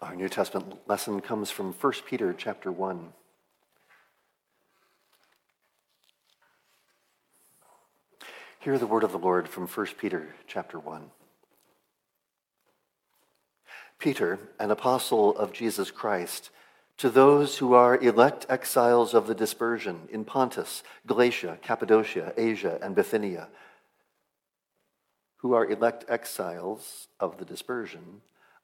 Our New Testament lesson comes from 1 Peter chapter 1. Hear the word of the Lord from 1 Peter chapter 1. Peter, an apostle of Jesus Christ, to those who are elect exiles of the dispersion in Pontus, Galatia, Cappadocia, Asia, and Bithynia, who are elect exiles of the dispersion,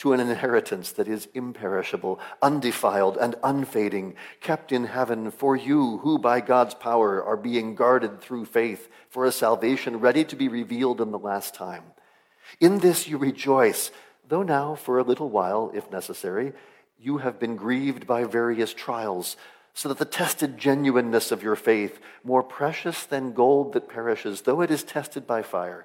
to an inheritance that is imperishable, undefiled, and unfading, kept in heaven for you, who by God's power are being guarded through faith for a salvation ready to be revealed in the last time. In this you rejoice, though now for a little while, if necessary, you have been grieved by various trials, so that the tested genuineness of your faith, more precious than gold that perishes, though it is tested by fire,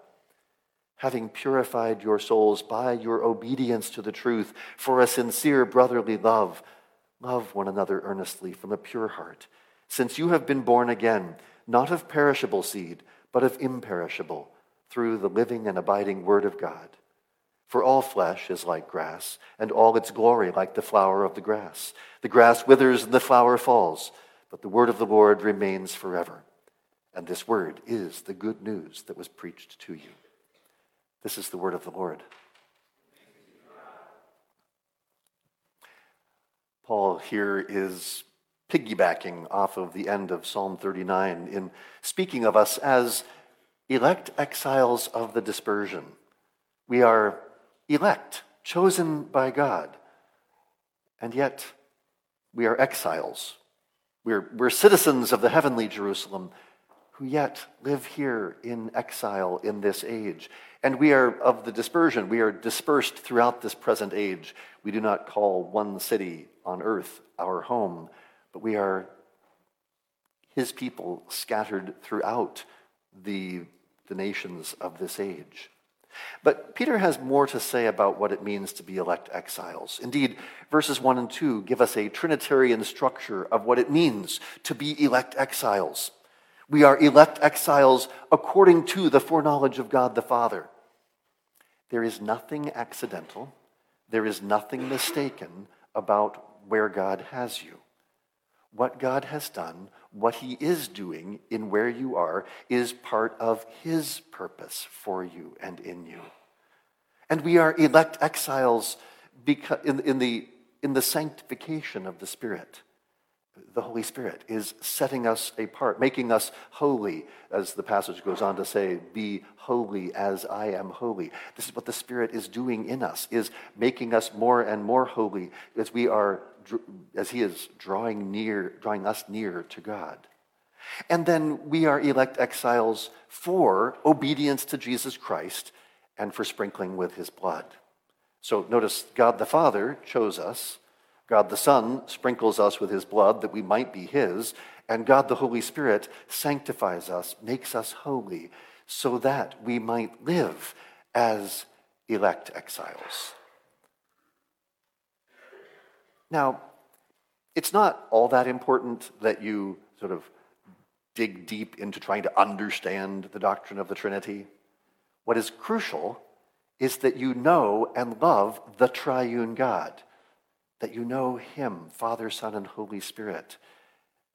having purified your souls by your obedience to the truth for a sincere brotherly love, love one another earnestly from a pure heart, since you have been born again, not of perishable seed, but of imperishable, through the living and abiding Word of God. For all flesh is like grass, and all its glory like the flower of the grass. The grass withers and the flower falls, but the word of the Lord remains forever. And this word is the good news that was preached to you. This is the word of the Lord. Paul here is piggybacking off of the end of Psalm 39 in speaking of us as elect exiles of the dispersion. We are elect, chosen by God, and yet we are exiles. We're, we're citizens of the heavenly Jerusalem who yet live here in exile in this age. And we are of the dispersion. We are dispersed throughout this present age. We do not call one city on earth our home, but we are his people scattered throughout the, the nations of this age. But Peter has more to say about what it means to be elect exiles. Indeed, verses 1 and 2 give us a Trinitarian structure of what it means to be elect exiles. We are elect exiles according to the foreknowledge of God the Father. There is nothing accidental, there is nothing mistaken about where God has you. What God has done, what He is doing in where you are, is part of His purpose for you and in you. And we are elect exiles in, in, the, in the sanctification of the Spirit. The Holy Spirit is setting us apart, making us holy, as the passage goes on to say, be holy as I am holy. This is what the Spirit is doing in us, is making us more and more holy as we are, as He is drawing near, drawing us near to God. And then we are elect exiles for obedience to Jesus Christ and for sprinkling with His blood. So notice God the Father chose us God the Son sprinkles us with his blood that we might be his, and God the Holy Spirit sanctifies us, makes us holy, so that we might live as elect exiles. Now, it's not all that important that you sort of dig deep into trying to understand the doctrine of the Trinity. What is crucial is that you know and love the triune God that you know Him, Father, Son, and Holy Spirit,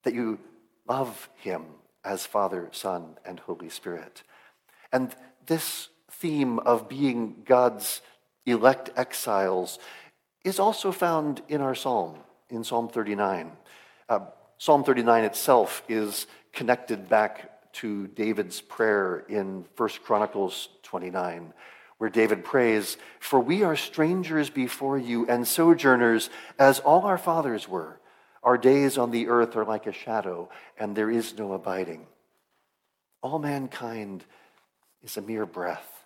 that you love Him as Father, Son, and Holy Spirit. And this theme of being God's elect exiles is also found in our psalm, in Psalm 39. Uh, psalm 39 itself is connected back to David's prayer in 1 Chronicles 29 where David prays, For we are strangers before you and sojourners, as all our fathers were. Our days on the earth are like a shadow, and there is no abiding. All mankind is a mere breath.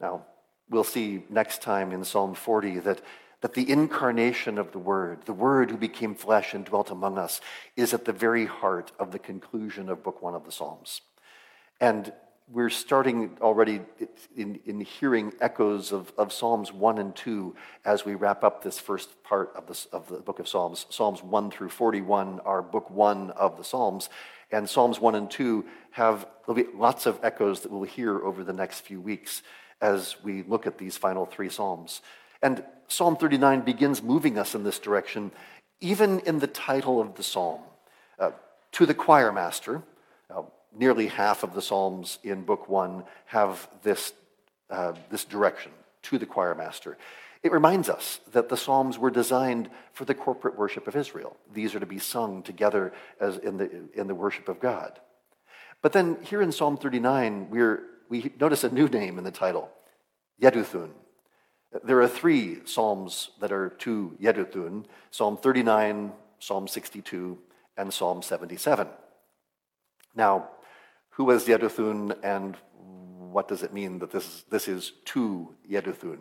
Now, we'll see next time in Psalm 40 that, that the incarnation of the Word, the Word who became flesh and dwelt among us, is at the very heart of the conclusion of Book One of the Psalms. And we're starting already in, in hearing echoes of, of Psalms 1 and 2 as we wrap up this first part of, this, of the book of Psalms. Psalms 1 through 41 are book 1 of the Psalms, and Psalms 1 and 2 have lots of echoes that we'll hear over the next few weeks as we look at these final three Psalms. And Psalm 39 begins moving us in this direction, even in the title of the psalm. Uh, to the choir master, uh, nearly half of the Psalms in Book One have this, uh, this direction to the choir master. It reminds us that the Psalms were designed for the corporate worship of Israel. These are to be sung together as in the, in the worship of God. But then here in Psalm 39, we're, we notice a new name in the title, Yeduthun. There are three Psalms that are to Yeduthun Psalm 39, Psalm 62, and Psalm 77. Now, who was Yeduthun and what does it mean that this is, this is to Yeduthun?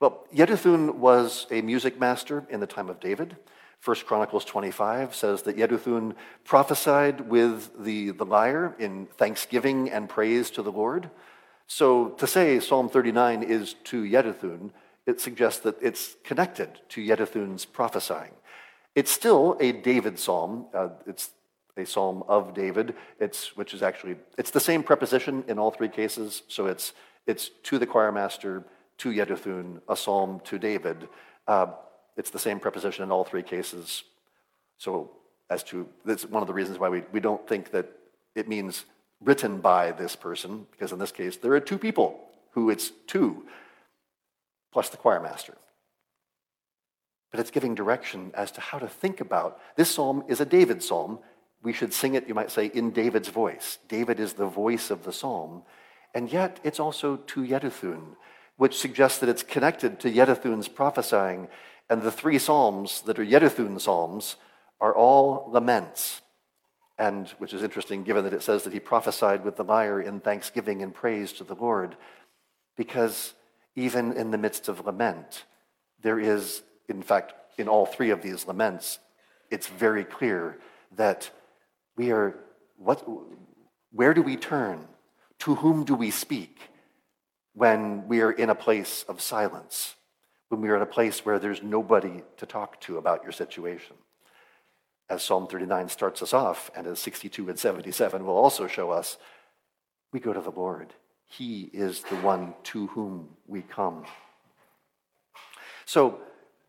Well, Yeduthun was a music master in the time of David. First Chronicles 25 says that Yeduthun prophesied with the, the lyre in thanksgiving and praise to the Lord. So to say Psalm 39 is to Yeduthun, it suggests that it's connected to Yeduthun's prophesying. It's still a David psalm. Uh, it's a psalm of David, it's, which is actually, it's the same preposition in all three cases. So it's, it's to the choir master, to Yeduthun, a psalm to David. Uh, it's the same preposition in all three cases. So as to, that's one of the reasons why we, we don't think that it means written by this person, because in this case, there are two people who it's to, plus the choir master. But it's giving direction as to how to think about this psalm is a David psalm, we should sing it, you might say, in David's voice. David is the voice of the psalm. And yet, it's also to Yeduthun, which suggests that it's connected to Yeduthun's prophesying. And the three psalms that are Yeduthun psalms are all laments. And which is interesting, given that it says that he prophesied with the lyre in thanksgiving and praise to the Lord. Because even in the midst of lament, there is, in fact, in all three of these laments, it's very clear that we are, what, where do we turn? To whom do we speak when we are in a place of silence? When we are in a place where there's nobody to talk to about your situation? As Psalm 39 starts us off, and as 62 and 77 will also show us, we go to the Lord. He is the one to whom we come. So,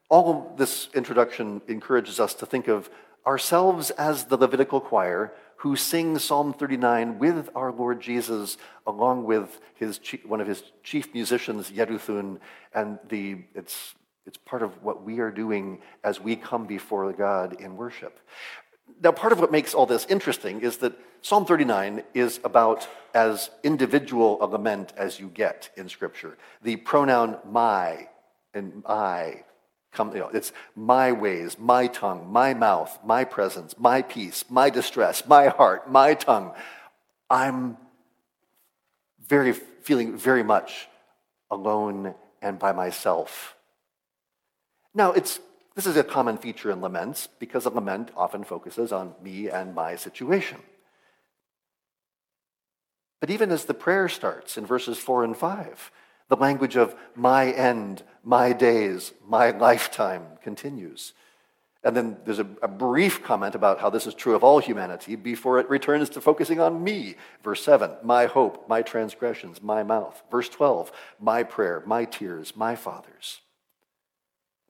all of this introduction encourages us to think of ourselves as the Levitical choir who sing Psalm 39 with our Lord Jesus, along with his, one of his chief musicians, Yeduthun, and the, it's, It's part of what we are doing as we come before God in worship. Now, part of what makes all this interesting is that Psalm 39 is about as individual a lament as you get in Scripture. The pronoun my and I come, you know, it's my ways, my tongue, my mouth, my presence, my peace, my distress, my heart, my tongue. I'm very feeling very much alone and by myself. Now, it's this is a common feature in laments because a lament often focuses on me and my situation. But even as the prayer starts in verses 4 and 5, the language of my end, my days, my lifetime continues. And then there's a, a, brief comment about how this is true of all humanity before it returns to focusing on me. Verse 7, my hope, my transgressions, my mouth. Verse 12, my prayer, my tears, my fathers.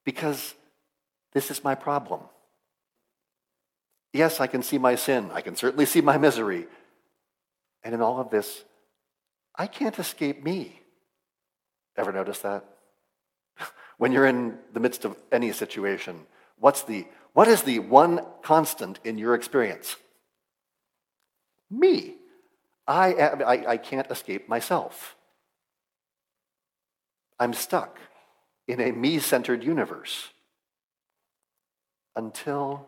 Because this is my problem. Yes, I can see my sin. I can certainly see my misery. And in all of this, I can't escape me. Ever notice that? when you're in the midst of any situation, what's the what is the one constant in your experience? Me. I, I, I can't escape myself. I'm stuck in a me centered universe until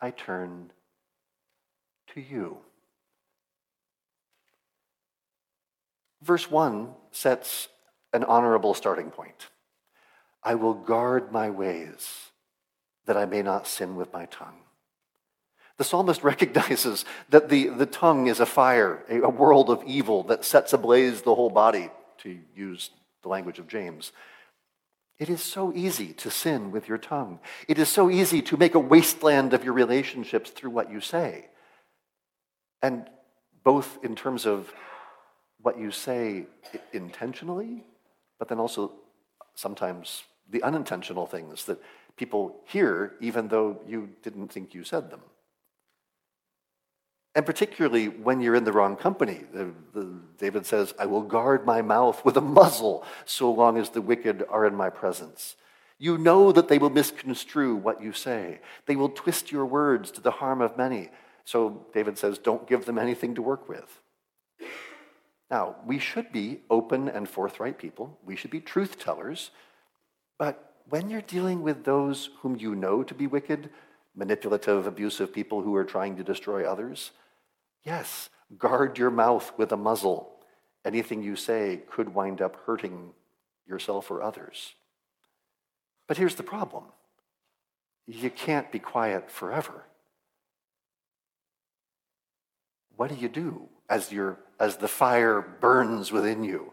I turn to you. Verse 1 sets an honorable starting point. I will guard my ways that I may not sin with my tongue. The psalmist recognizes that the, the tongue is a fire, a, a world of evil that sets ablaze the whole body, to use the language of James. It is so easy to sin with your tongue. It is so easy to make a wasteland of your relationships through what you say. And both in terms of what you say intentionally, but then also sometimes the unintentional things that people hear even though you didn't think you said them. And particularly when you're in the wrong company. The, the, David says, I will guard my mouth with a muzzle so long as the wicked are in my presence. You know that they will misconstrue what you say. They will twist your words to the harm of many. So David says, don't give them anything to work with. Now, we should be open and forthright people. We should be truth tellers. But when you're dealing with those whom you know to be wicked, manipulative, abusive people who are trying to destroy others, Yes, guard your mouth with a muzzle. Anything you say could wind up hurting yourself or others. But here's the problem you can't be quiet forever. What do you do as, your, as the fire burns within you?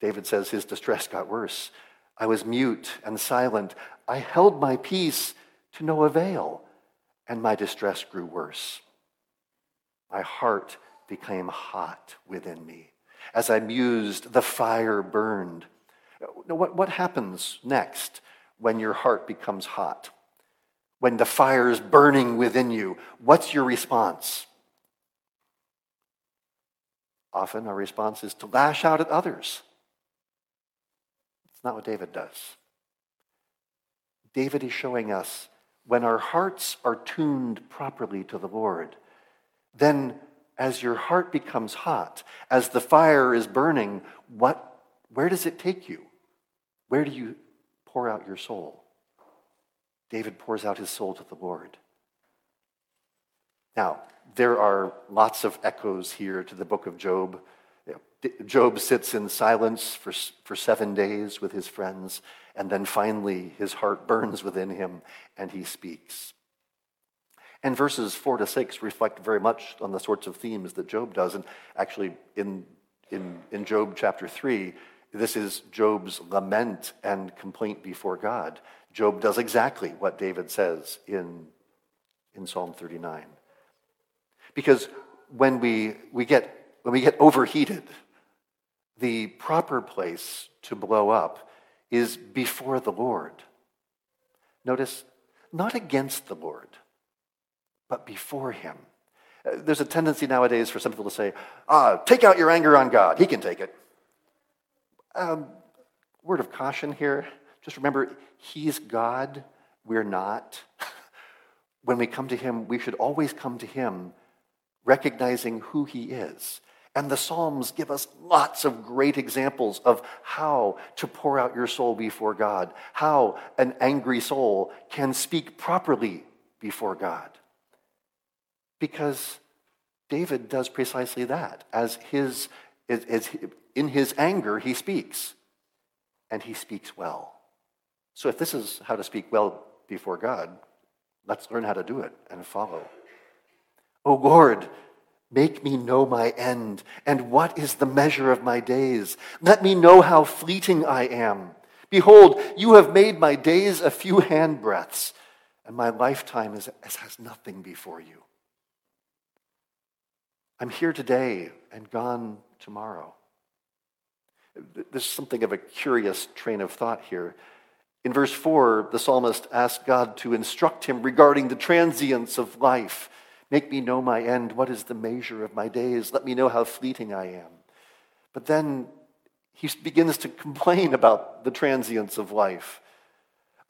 David says his distress got worse. I was mute and silent. I held my peace to no avail and my distress grew worse. My heart became hot within me. As I mused, the fire burned. What, what happens next when your heart becomes hot? When the fire is burning within you, what's your response? Often our response is to lash out at others. It's not what David does. David is showing us when our hearts are tuned properly to the Lord, then as your heart becomes hot, as the fire is burning, what, where does it take you? Where do you pour out your soul? David pours out his soul to the Lord. Now, there are lots of echoes here to the book of Job. Job sits in silence for, for seven days with his friends, and then finally his heart burns within him and he speaks. And verses four to six reflect very much on the sorts of themes that Job does. And actually, in, in, in Job chapter three, this is Job's lament and complaint before God. Job does exactly what David says in, in Psalm 39. Because when we, we, get, when we get overheated, the proper place to blow up is before the Lord. Notice, not against the Lord, but before Him. There's a tendency nowadays for some people to say, ah, take out your anger on God. He can take it. Um, word of caution here. Just remember, He's God, we're not. when we come to Him, we should always come to Him recognizing who He is. And the Psalms give us lots of great examples of how to pour out your soul before God, how an angry soul can speak properly before God. Because David does precisely that. As his, as, as in his anger, he speaks, and he speaks well. So if this is how to speak well before God, let's learn how to do it and follow. O Lord, make me know my end, and what is the measure of my days? Let me know how fleeting I am. Behold, you have made my days a few handbreadths, and my lifetime is, has nothing before you. I'm here today and gone tomorrow. There's something of a curious train of thought here. In verse 4, the psalmist asks God to instruct him regarding the transience of life. Make me know my end. What is the measure of my days? Let me know how fleeting I am. But then he begins to complain about the transience of life.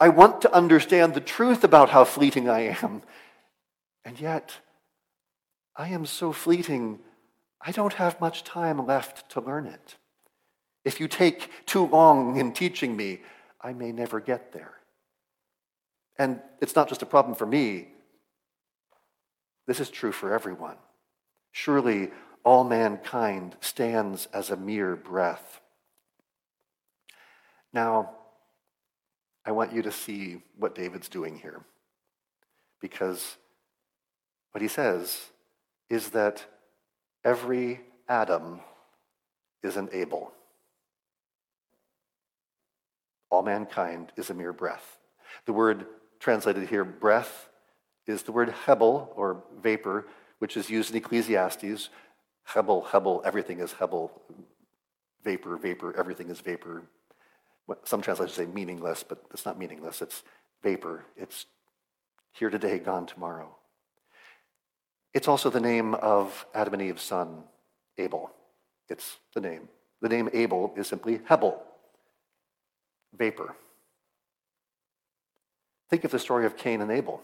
I want to understand the truth about how fleeting I am. And yet, I am so fleeting, I don't have much time left to learn it. If you take too long in teaching me, I may never get there. And it's not just a problem for me, this is true for everyone. Surely all mankind stands as a mere breath. Now, I want you to see what David's doing here. Because what he says is that every Adam is an Abel all mankind is a mere breath. The word translated here, breath, is the word hebel, or vapor, which is used in Ecclesiastes. Hebel, hebel, everything is hebel. Vapor, vapor, everything is vapor. Some translators say meaningless, but it's not meaningless. It's vapor. It's here today, gone tomorrow. It's also the name of Adam and Eve's son, Abel. It's the name. The name Abel is simply Hebel, vapor. Think of the story of Cain and Abel.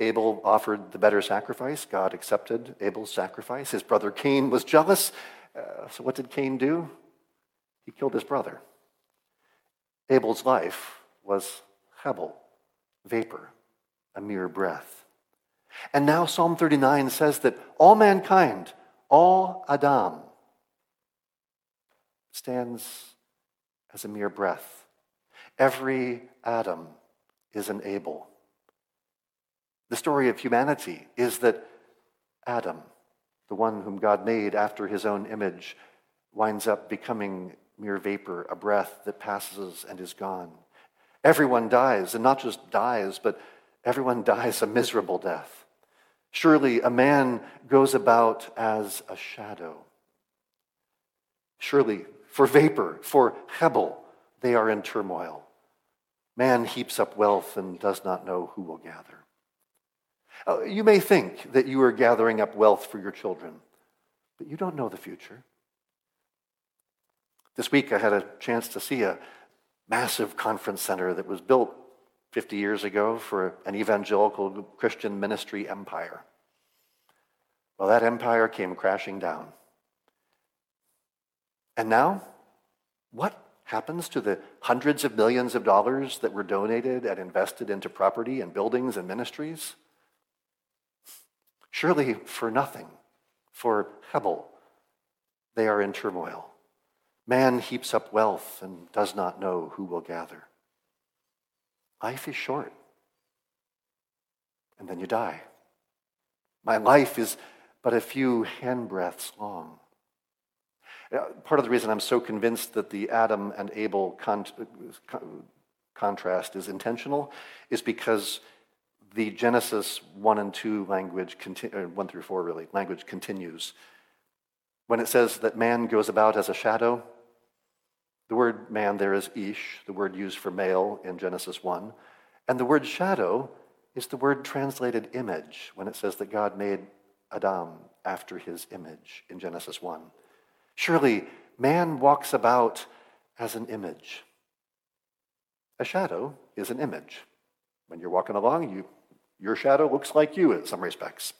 Abel offered the better sacrifice. God accepted Abel's sacrifice. His brother Cain was jealous. Uh, so, what did Cain do? He killed his brother. Abel's life was Hebel, vapor, a mere breath. And now Psalm 39 says that all mankind, all Adam, stands as a mere breath Every Adam is an Abel. The story of humanity is that Adam, the one whom God made after his own image, winds up becoming mere vapor, a breath that passes and is gone. Everyone dies, and not just dies, but everyone dies a miserable death. Surely a man goes about as a shadow. Surely for vapor, for Hebel, they are in turmoil. Man heaps up wealth and does not know who will gather. Uh, you may think that you are gathering up wealth for your children, but you don't know the future. This week I had a chance to see a massive conference center that was built 50 years ago for an evangelical Christian ministry empire. Well, that empire came crashing down. And now, what happens to the hundreds of millions of dollars that were donated and invested into property and buildings and ministries? Surely for nothing, for Hebel, they are in turmoil. Man heaps up wealth and does not know who will gather. Life is short, and then you die. My life is but a few handbreadths long. Uh, part of the reason I'm so convinced that the Adam and Abel con- contrast is intentional is because the Genesis 1 and 2 language, conti- 1 through 4 really, language continues. When it says that man goes about as a shadow, the word man there is ish, the word used for male in Genesis 1. And the word shadow is the word translated image when it says that God made Adam after his image in Genesis 1. Surely man walks about as an image, A shadow is an image. When you're walking along, you, your shadow looks like you in some respects.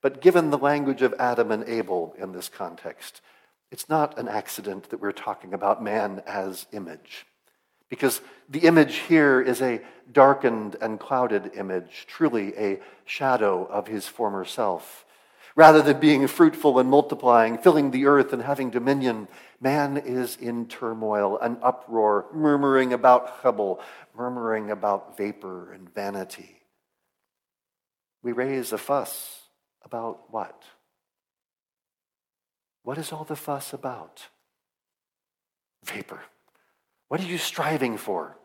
But given the language of Adam and Abel in this context, it's not an accident that we're talking about man as image. Because the image here is a darkened and clouded image, truly a shadow of his former self. Rather than being fruitful and multiplying, filling the earth and having dominion, man is in turmoil, an uproar, murmuring about Hebel, murmuring about vapor and vanity. We raise a fuss about what? What is all the fuss about? Vapor. What are you striving for?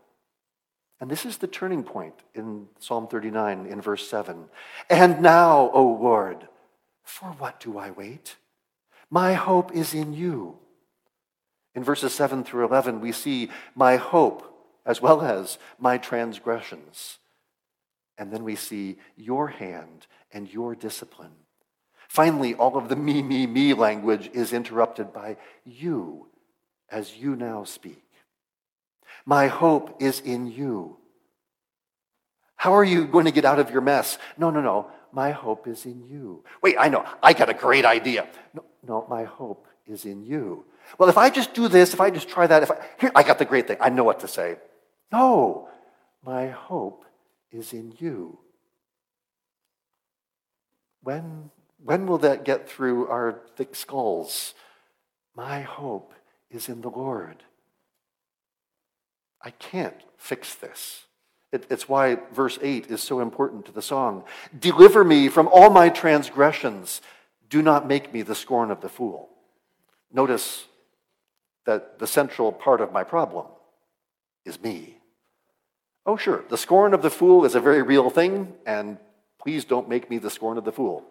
And this is the turning point in Psalm 39 in verse 7. And now, O Lord, for what do I wait? My hope is in you. In verses 7 through 11, we see my hope as well as my transgressions. And then we see your hand and your discipline. Finally, all of the me, me, me language is interrupted by you as you now speak. My hope is in you. How are you going to get out of your mess? No, no, no. My hope is in you. Wait, I know. I got a great idea. No, no, my hope is in you. Well, if I just do this, if I just try that, if I, here, I got the great thing. I know what to say. No, my hope is in you. When, when will that get through our thick skulls? My hope is in the Lord. I can't fix this. It, it's why verse 8 is so important to the song. Deliver me from all my transgressions. Do not make me the scorn of the fool. Notice that the central part of my problem is me. Oh, sure, the scorn of the fool is a very real thing, and please don't make me the scorn of the fool.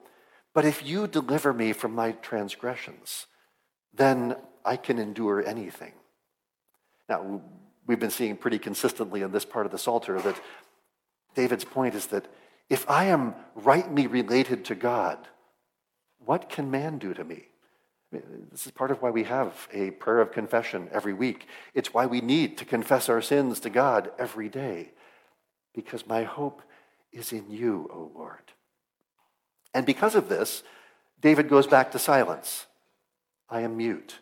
But if you deliver me from my transgressions, then I can endure anything. Now, we've been seeing pretty consistently in this part of the Psalter that David's point is that if I am rightly related to God, what can man do to me? This is part of why we have a prayer of confession every week. It's why we need to confess our sins to God every day, because my hope is in you, O Lord. And because of this, David goes back to silence. I am mute.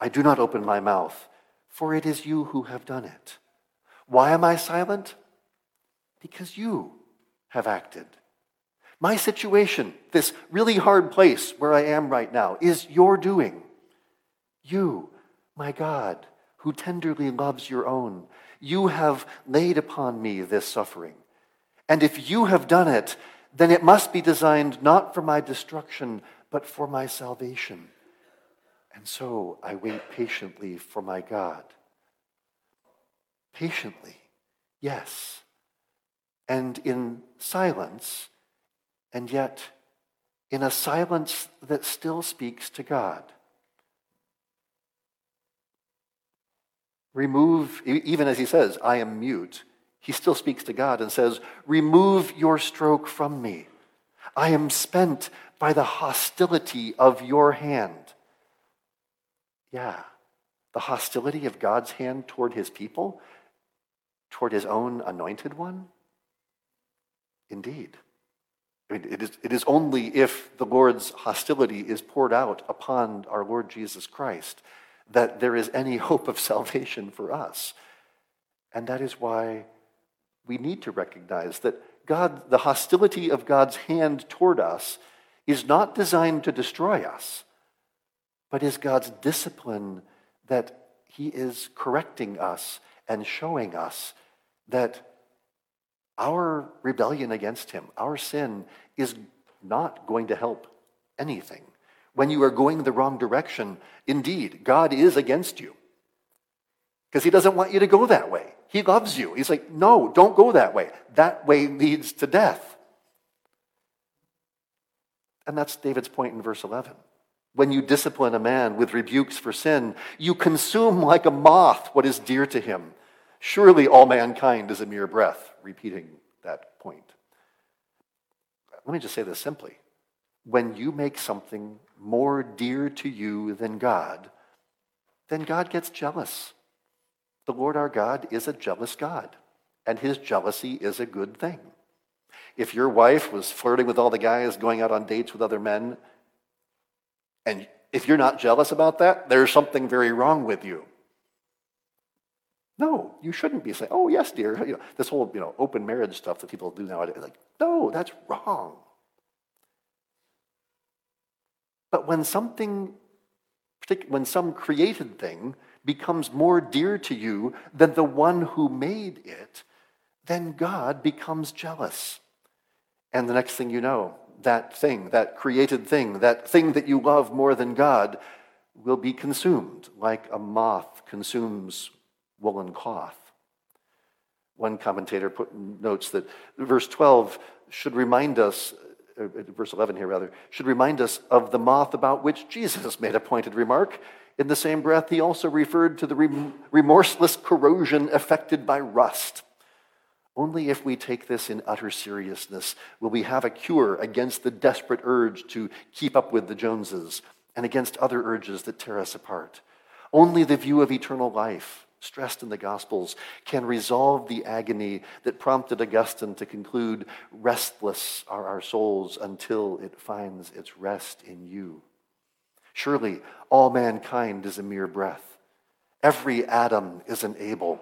I do not open my mouth for it is you who have done it. Why am I silent? Because you have acted. My situation, this really hard place where I am right now, is your doing. You, my God, who tenderly loves your own, you have laid upon me this suffering. And if you have done it, then it must be designed not for my destruction, but for my salvation. And so I wait patiently for my God. Patiently, yes. And in silence, and yet in a silence that still speaks to God. Remove, even as he says, I am mute, he still speaks to God and says, Remove your stroke from me. I am spent by the hostility of your hand. Yeah, the hostility of God's hand toward his people, toward his own anointed one? Indeed. I mean, it, is, it is only if the Lord's hostility is poured out upon our Lord Jesus Christ that there is any hope of salvation for us. And that is why we need to recognize that God, the hostility of God's hand toward us is not designed to destroy us, but is God's discipline that He is correcting us and showing us that our rebellion against Him, our sin, is not going to help anything. When you are going the wrong direction, indeed, God is against you. Because He doesn't want you to go that way. He loves you. He's like, no, don't go that way. That way leads to death. And that's David's point in verse 11. When you discipline a man with rebukes for sin, you consume like a moth what is dear to him. Surely all mankind is a mere breath, repeating that point. Let me just say this simply. When you make something more dear to you than God, then God gets jealous. The Lord our God is a jealous God, and his jealousy is a good thing. If your wife was flirting with all the guys, going out on dates with other men, and if you're not jealous about that, there's something very wrong with you. No, you shouldn't be saying, "Oh yes, dear." You know, this whole you know open marriage stuff that people do nowadays. Like, no, that's wrong. But when something, when some created thing becomes more dear to you than the one who made it, then God becomes jealous. And the next thing you know, that thing, that created thing, that thing that you love more than God, will be consumed like a moth consumes woolen cloth. One commentator put notes that verse 12 should remind us, uh, verse 11 here rather, should remind us of the moth about which Jesus made a pointed remark. In the same breath, he also referred to the remorseless corrosion affected by rust. Only if we take this in utter seriousness will we have a cure against the desperate urge to keep up with the Joneses and against other urges that tear us apart. Only the view of eternal life, stressed in the Gospels, can resolve the agony that prompted Augustine to conclude Restless are our souls until it finds its rest in you. Surely all mankind is a mere breath. Every Adam is an Abel.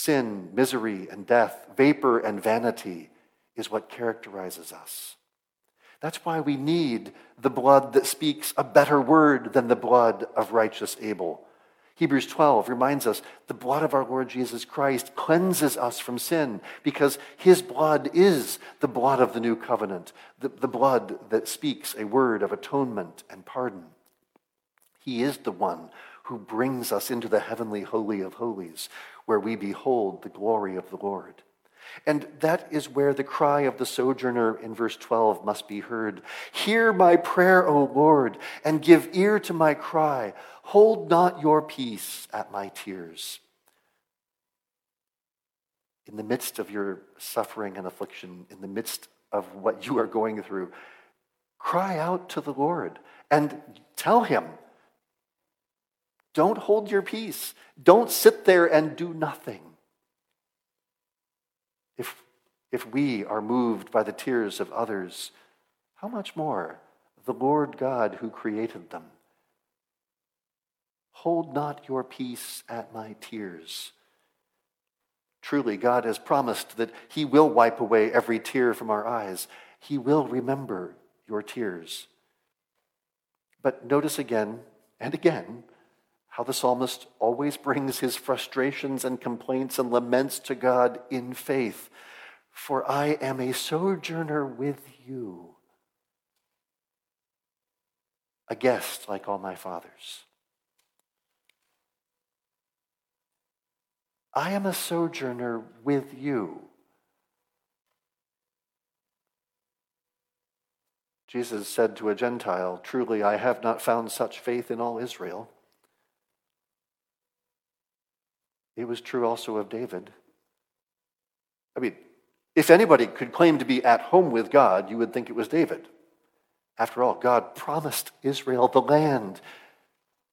Sin, misery, and death, vapor and vanity is what characterizes us. That's why we need the blood that speaks a better word than the blood of righteous Abel. Hebrews 12 reminds us the blood of our Lord Jesus Christ cleanses us from sin because his blood is the blood of the new covenant, the, the blood that speaks a word of atonement and pardon. He is the one who brings us into the heavenly holy of holies, where we behold the glory of the Lord. And that is where the cry of the sojourner in verse 12 must be heard. Hear my prayer, O Lord, and give ear to my cry. Hold not your peace at my tears. In the midst of your suffering and affliction, in the midst of what you are going through, cry out to the Lord and tell him don't hold your peace. Don't sit there and do nothing. If, if we are moved by the tears of others, how much more the Lord God who created them? Hold not your peace at my tears. Truly, God has promised that He will wipe away every tear from our eyes. He will remember your tears. But notice again and again how the psalmist always brings his frustrations and complaints and laments to God in faith. For I am a sojourner with you, a guest like all my fathers. I am a sojourner with you. Jesus said to a Gentile, Truly, I have not found such faith in all Israel. It was true also of David. I mean, if anybody could claim to be at home with God, you would think it was David. After all, God promised Israel the land,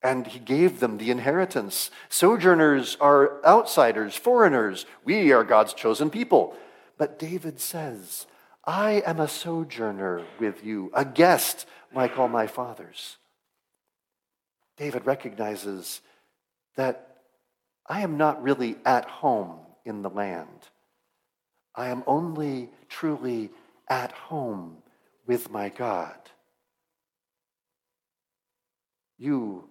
and he gave them the inheritance. Sojourners are outsiders, foreigners. We are God's chosen people. But David says, I am a sojourner with you, a guest like all my fathers. David recognizes that I am not really at home in the land. I am only truly at home with my God. You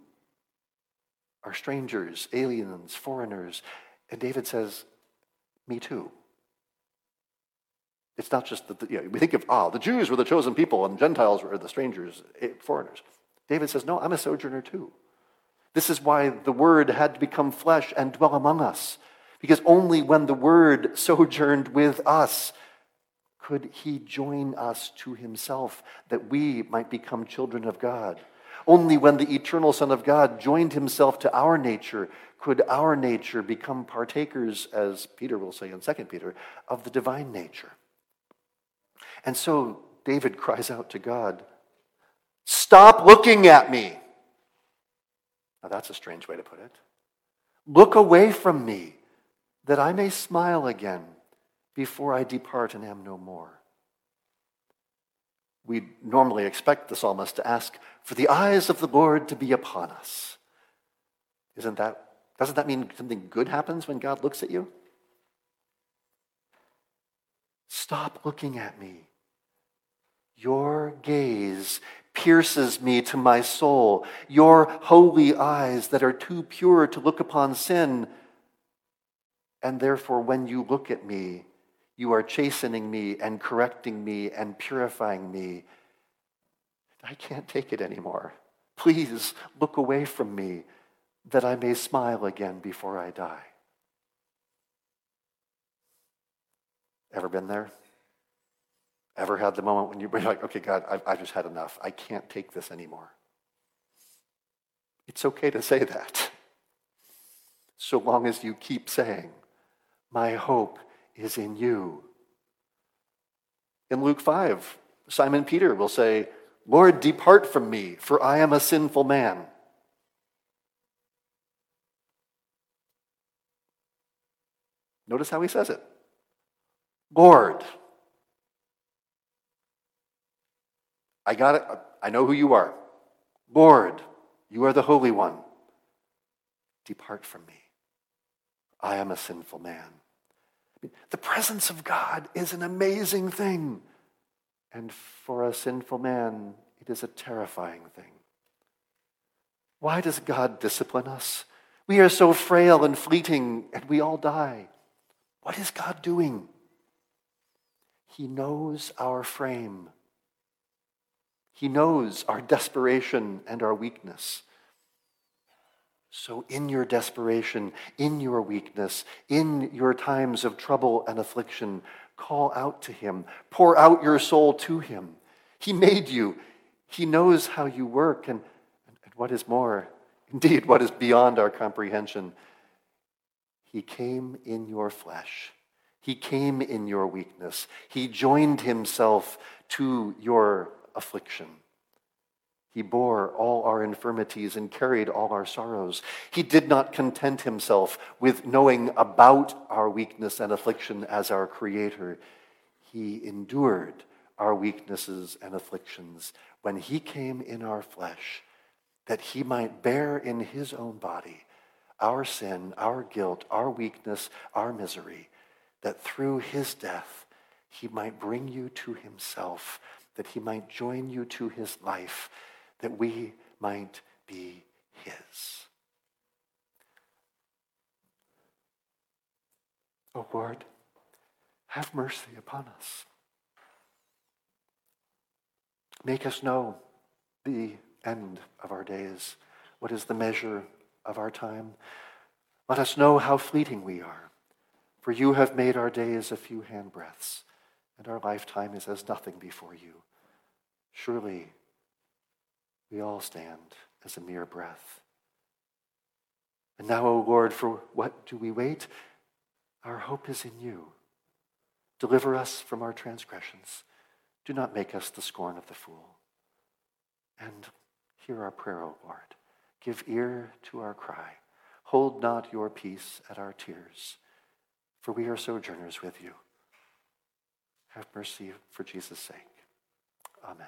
are strangers, aliens, foreigners. And David says, Me too. It's not just that you know, we think of, ah, the Jews were the chosen people and Gentiles were the strangers, eh, foreigners. David says, No, I'm a sojourner too. This is why the Word had to become flesh and dwell among us. Because only when the Word sojourned with us could He join us to Himself, that we might become children of God. Only when the eternal Son of God joined Himself to our nature could our nature become partakers, as Peter will say in 2 Peter, of the divine nature. And so David cries out to God, Stop looking at me. Now, that's a strange way to put it. Look away from me, that I may smile again before I depart and am no more. We normally expect the psalmist to ask for the eyes of the Lord to be upon us. Isn't that, doesn't that mean something good happens when God looks at you? Stop looking at me. Your gaze pierces me to my soul. Your holy eyes that are too pure to look upon sin. And therefore, when you look at me, you are chastening me and correcting me and purifying me. I can't take it anymore. Please look away from me that I may smile again before I die. Ever been there? Ever had the moment when you're like, okay, God, I've, I've just had enough. I can't take this anymore. It's okay to say that, so long as you keep saying, My hope is in you. In Luke 5, Simon Peter will say, Lord, depart from me, for I am a sinful man. Notice how he says it Lord, I got it. I know who you are. Lord, you are the Holy One. Depart from me. I am a sinful man. The presence of God is an amazing thing. And for a sinful man, it is a terrifying thing. Why does God discipline us? We are so frail and fleeting, and we all die. What is God doing? He knows our frame. He knows our desperation and our weakness. So, in your desperation, in your weakness, in your times of trouble and affliction, call out to Him. Pour out your soul to Him. He made you, He knows how you work, and, and what is more, indeed, what is beyond our comprehension. He came in your flesh. He came in your weakness. He joined himself to your affliction. He bore all our infirmities and carried all our sorrows. He did not content himself with knowing about our weakness and affliction as our Creator. He endured our weaknesses and afflictions when He came in our flesh, that He might bear in His own body our sin, our guilt, our weakness, our misery, that through His death He might bring you to Himself, that He might join you to His life that we might be his. O oh Lord, have mercy upon us. Make us know the end of our days. What is the measure of our time? Let us know how fleeting we are. For you have made our days a few handbreadths, and our lifetime is as nothing before you. Surely we all stand as a mere breath. And now, O Lord, for what do we wait? Our hope is in you. Deliver us from our transgressions. Do not make us the scorn of the fool. And hear our prayer, O Lord. Give ear to our cry. Hold not your peace at our tears, for we are sojourners with you. Have mercy for Jesus' sake. Amen.